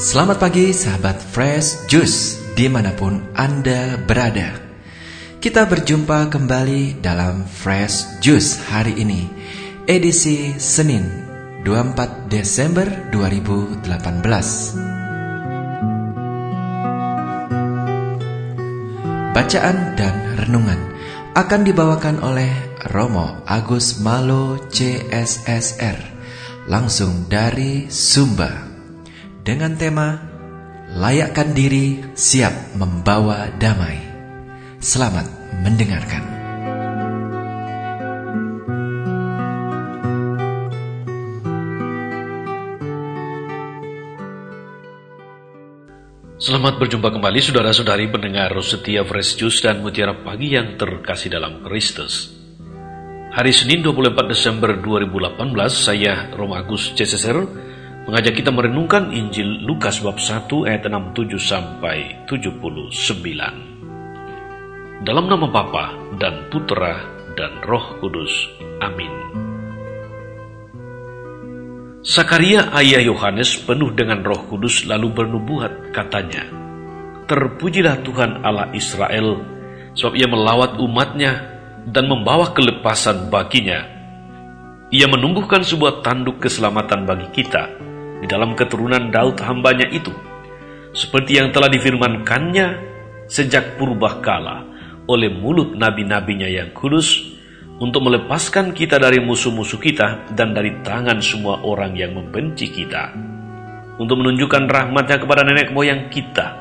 Selamat pagi sahabat Fresh Juice di mana pun Anda berada. Kita berjumpa kembali dalam Fresh Juice hari ini Edisi Senin 24 Desember 2018 Bacaan dan renungan akan dibawakan oleh Romo Agus Malo CSSR langsung dari Sumba dengan tema Layakkan diri siap membawa damai. Selamat mendengarkan. Selamat berjumpa kembali saudara-saudari pendengar setia Fresh Juice dan Mutiara Pagi yang terkasih dalam Kristus. Hari Senin 24 Desember 2018, saya Romagus CSSR mengajak kita merenungkan Injil Lukas bab 1 ayat 67 sampai 79. Dalam nama Bapa dan Putra dan Roh Kudus. Amin. Sakaria ayah Yohanes penuh dengan Roh Kudus lalu bernubuat katanya, Terpujilah Tuhan Allah Israel, sebab ia melawat umatnya dan membawa kelepasan baginya. Ia menumbuhkan sebuah tanduk keselamatan bagi kita, di dalam keturunan Daud hambanya itu, seperti yang telah difirmankannya sejak purba kala oleh mulut nabi-nabinya yang kudus, untuk melepaskan kita dari musuh-musuh kita dan dari tangan semua orang yang membenci kita, untuk menunjukkan rahmatnya kepada nenek moyang kita,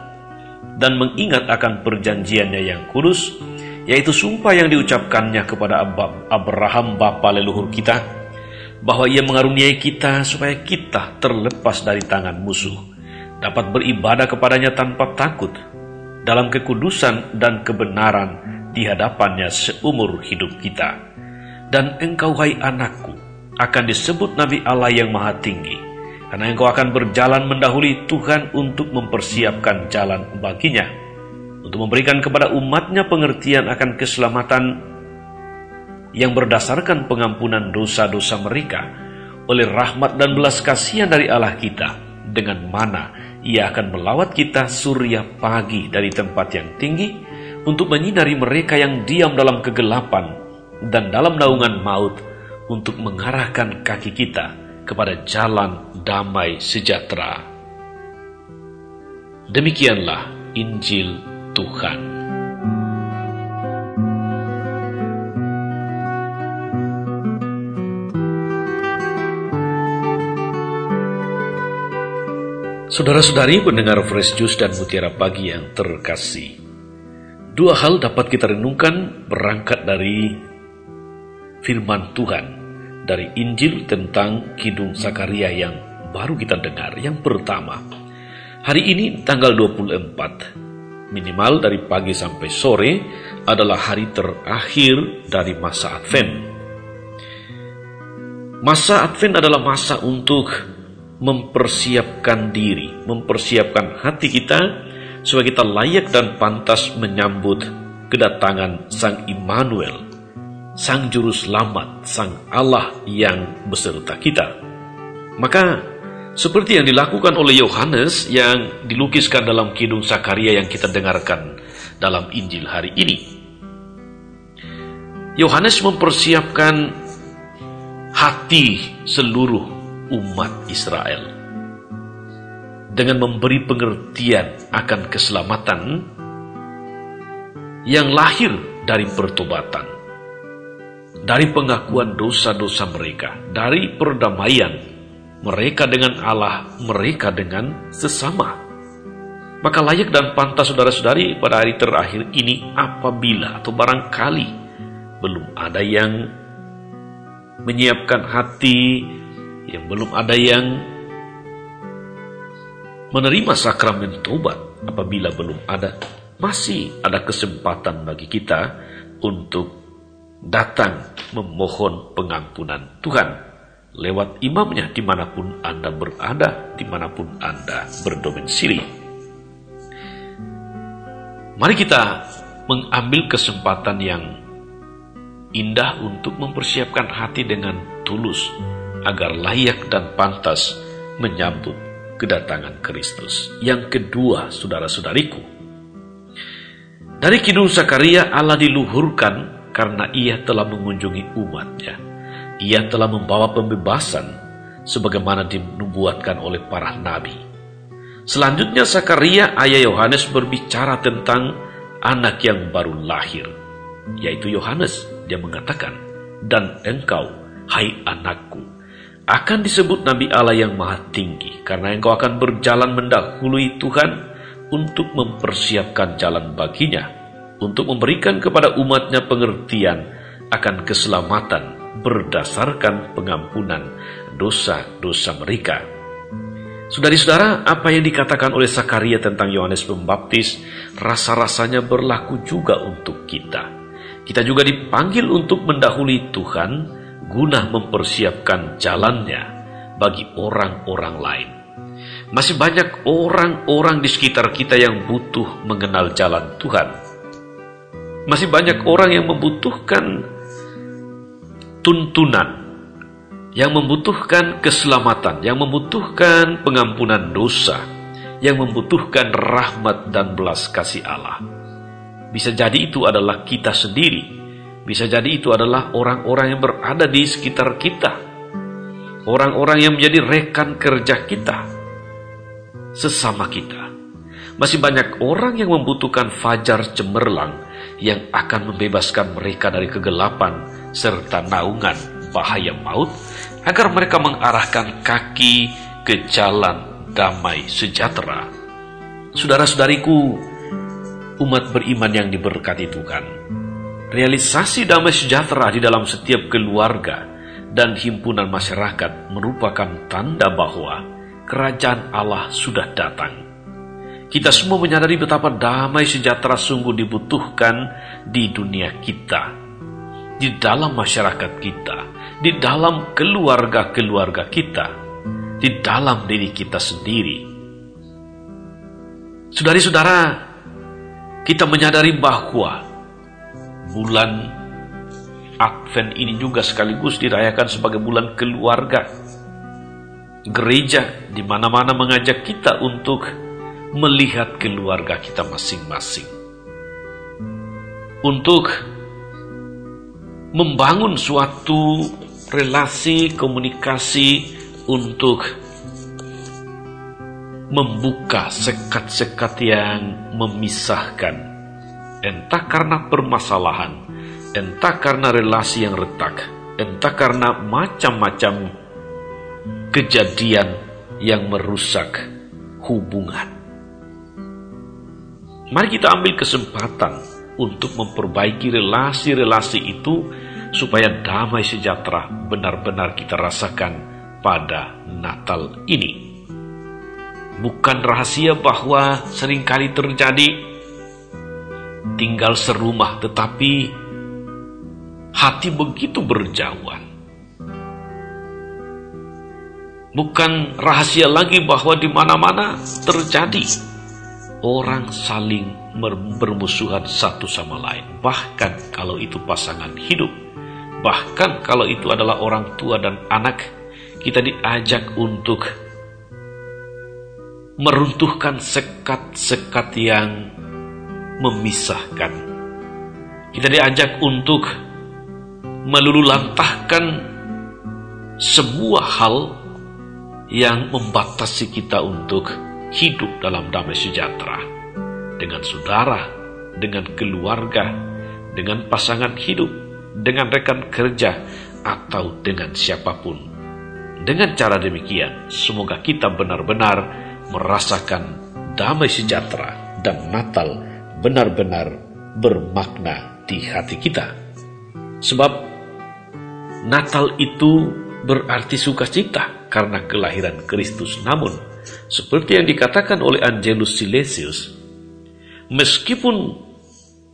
dan mengingat akan perjanjiannya yang kudus, yaitu sumpah yang diucapkannya kepada Abraham bapa leluhur kita, bahwa ia mengaruniai kita supaya kita terlepas dari tangan musuh, dapat beribadah kepadanya tanpa takut, dalam kekudusan dan kebenaran di hadapannya seumur hidup kita. Dan engkau, hai anakku, akan disebut Nabi Allah yang maha tinggi, karena engkau akan berjalan mendahului Tuhan untuk mempersiapkan jalan baginya, untuk memberikan kepada umatnya pengertian akan keselamatan yang berdasarkan pengampunan dosa-dosa mereka oleh rahmat dan belas kasihan dari Allah kita, dengan mana ia akan melawat kita surya pagi dari tempat yang tinggi untuk menyinari mereka yang diam dalam kegelapan dan dalam naungan maut untuk mengarahkan kaki kita kepada jalan damai sejahtera. Demikianlah Injil Tuhan. Saudara-saudari pendengar Fresh Juice dan Mutiara Pagi yang terkasih. Dua hal dapat kita renungkan berangkat dari firman Tuhan dari Injil tentang Kidung Sakaria yang baru kita dengar. Yang pertama, hari ini tanggal 24, minimal dari pagi sampai sore adalah hari terakhir dari masa Advent. Masa Advent adalah masa untuk mempersiapkan diri, mempersiapkan hati kita supaya kita layak dan pantas menyambut kedatangan Sang Immanuel, Sang Juru Selamat, Sang Allah yang beserta kita. Maka, seperti yang dilakukan oleh Yohanes yang dilukiskan dalam Kidung Sakaria yang kita dengarkan dalam Injil hari ini. Yohanes mempersiapkan hati seluruh umat Israel. Dengan memberi pengertian akan keselamatan yang lahir dari pertobatan, dari pengakuan dosa-dosa mereka, dari perdamaian mereka dengan Allah, mereka dengan sesama. Maka layak dan pantas saudara-saudari pada hari terakhir ini apabila atau barangkali belum ada yang menyiapkan hati yang belum ada yang menerima sakramen tobat apabila belum ada masih ada kesempatan bagi kita untuk datang memohon pengampunan Tuhan lewat imamnya di mana pun Anda berada, di mana pun Anda berdomisili. Mari kita mengambil kesempatan yang indah untuk mempersiapkan hati dengan tulus agar layak dan pantas menyambut kedatangan Kristus. Yang kedua, saudara-saudariku, dari Kidung Sakaria Allah diluhurkan karena ia telah mengunjungi umatnya. Ia telah membawa pembebasan sebagaimana dinubuatkan oleh para nabi. Selanjutnya Sakaria ayah Yohanes berbicara tentang anak yang baru lahir, yaitu Yohanes. Dia mengatakan, dan engkau, hai anakku, akan disebut Nabi Allah yang maha tinggi, karena engkau akan berjalan mendahului Tuhan untuk mempersiapkan jalan baginya, untuk memberikan kepada umatnya pengertian akan keselamatan berdasarkan pengampunan dosa-dosa mereka. Saudari-saudara, apa yang dikatakan oleh Sakaria tentang Yohanes Pembaptis rasa-rasanya berlaku juga untuk kita. Kita juga dipanggil untuk mendahului Tuhan guna mempersiapkan jalannya bagi orang-orang lain. Masih banyak orang-orang di sekitar kita yang butuh mengenal jalan Tuhan. Masih banyak orang yang membutuhkan tuntunan, yang membutuhkan keselamatan, yang membutuhkan pengampunan dosa, yang membutuhkan rahmat dan belas kasih Allah. Bisa jadi itu adalah kita sendiri, bisa jadi itu adalah orang-orang yang berada di sekitar kita, orang-orang yang menjadi rekan kerja kita sesama kita. Masih banyak orang yang membutuhkan fajar cemerlang yang akan membebaskan mereka dari kegelapan serta naungan bahaya maut agar mereka mengarahkan kaki ke jalan damai sejahtera. Saudara-saudariku, umat beriman yang diberkati Tuhan, realisasi damai sejahtera di dalam setiap keluarga dan himpunan masyarakat merupakan tanda bahwa kerajaan Allah sudah datang. Kita semua menyadari betapa damai sejahtera sungguh dibutuhkan di dunia kita, di dalam masyarakat kita, di dalam keluarga-keluarga kita, di dalam diri kita sendiri. Saudari-saudara, kita menyadari bahwa bulan Advent ini juga sekaligus dirayakan sebagai bulan keluarga gereja di mana-mana mengajak kita untuk melihat keluarga kita masing-masing. Untuk membangun suatu relasi komunikasi untuk membuka sekat-sekat yang memisahkan entah karena permasalahan entah karena relasi yang retak entah karena macam-macam kejadian yang merusak hubungan. Mari kita ambil kesempatan untuk memperbaiki relasi-relasi itu supaya damai sejahtera benar-benar kita rasakan pada Natal ini. Bukan rahasia bahwa sering kali terjadi tinggal serumah tetapi hati begitu berjauhan Bukan rahasia lagi bahwa di mana-mana terjadi orang saling bermusuhan satu sama lain. Bahkan kalau itu pasangan hidup, bahkan kalau itu adalah orang tua dan anak, kita diajak untuk meruntuhkan sekat-sekat yang memisahkan. Kita diajak untuk melululantahkan semua hal yang membatasi kita untuk hidup dalam damai sejahtera dengan saudara, dengan keluarga, dengan pasangan hidup, dengan rekan kerja, atau dengan siapa pun. Dengan cara demikian, semoga kita benar-benar merasakan damai sejahtera dan Natal benar-benar bermakna di hati kita. Sebab Natal itu berarti sukacita karena kelahiran Kristus. Namun, seperti yang dikatakan oleh Angelus Silesius, meskipun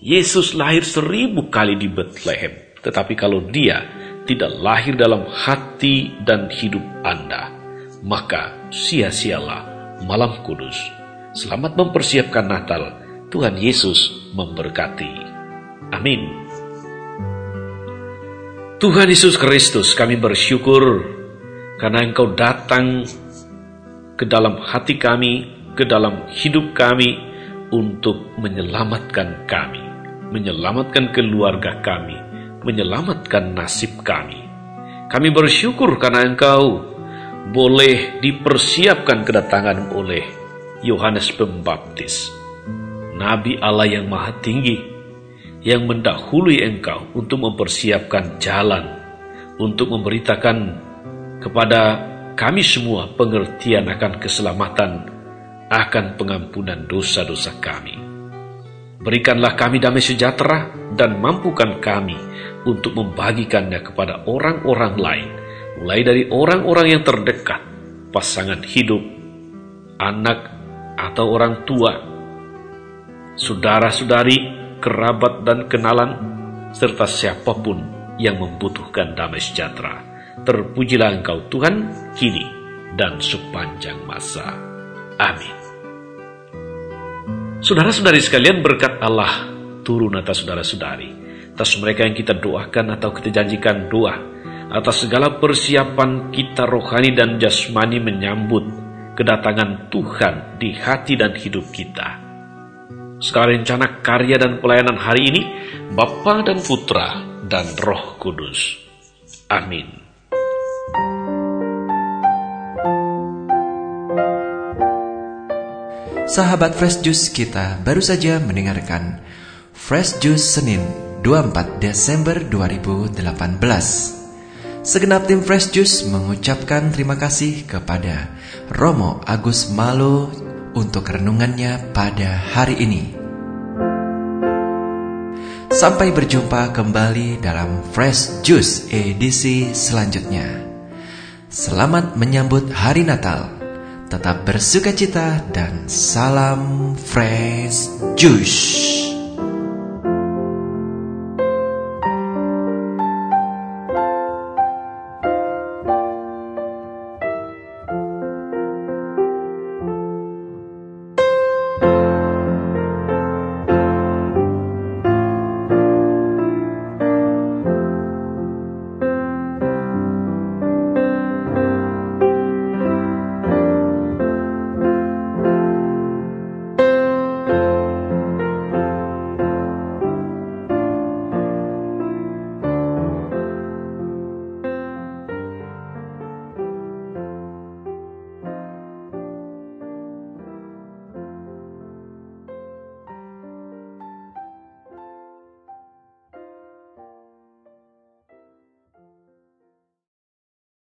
Yesus lahir seribu kali di Bethlehem, tetapi kalau dia tidak lahir dalam hati dan hidup Anda, maka sia-sialah malam kudus. Selamat mempersiapkan Natal. Tuhan Yesus memberkati. Amin. Tuhan Yesus Kristus, kami bersyukur karena engkau datang ke dalam hati kami, ke dalam hidup kami, untuk menyelamatkan kami, menyelamatkan keluarga kami, menyelamatkan nasib kami. Kami bersyukur karena Engkau boleh dipersiapkan kedatangan oleh Yohanes Pembaptis, Nabi Allah yang Maha Tinggi, yang mendahului Engkau untuk mempersiapkan jalan, untuk memberitakan kepada kami semua pengertian akan keselamatan, akan pengampunan dosa-dosa kami. Berikanlah kami damai sejahtera dan mampukan kami untuk membagikannya kepada orang-orang lain, mulai dari orang-orang yang terdekat, pasangan hidup, anak, atau orang tua, saudara-saudari, kerabat, dan kenalan, serta siapa pun yang membutuhkan damai sejahtera. Terpujilah Engkau Tuhan kini dan sepanjang masa. Amin. Saudara-saudari sekalian berkat Allah turun atas saudara-saudari atas mereka yang kita doakan atau kita janjikan doa, atas segala persiapan kita rohani dan jasmani menyambut kedatangan Tuhan di hati dan hidup kita. Segala rencana karya dan pelayanan hari ini, Bapa dan Putra dan Roh Kudus. Amin. Sahabat Fresh Juice kita baru saja mendengarkan Fresh Juice Senin 24 Desember 2018. Segenap tim Fresh Juice mengucapkan terima kasih kepada Romo Agus Malo untuk renungannya pada hari ini. Sampai berjumpa kembali dalam Fresh Juice edisi selanjutnya. Selamat menyambut hari Natal. Tetap bersuka cita dan salam Fresh Juice.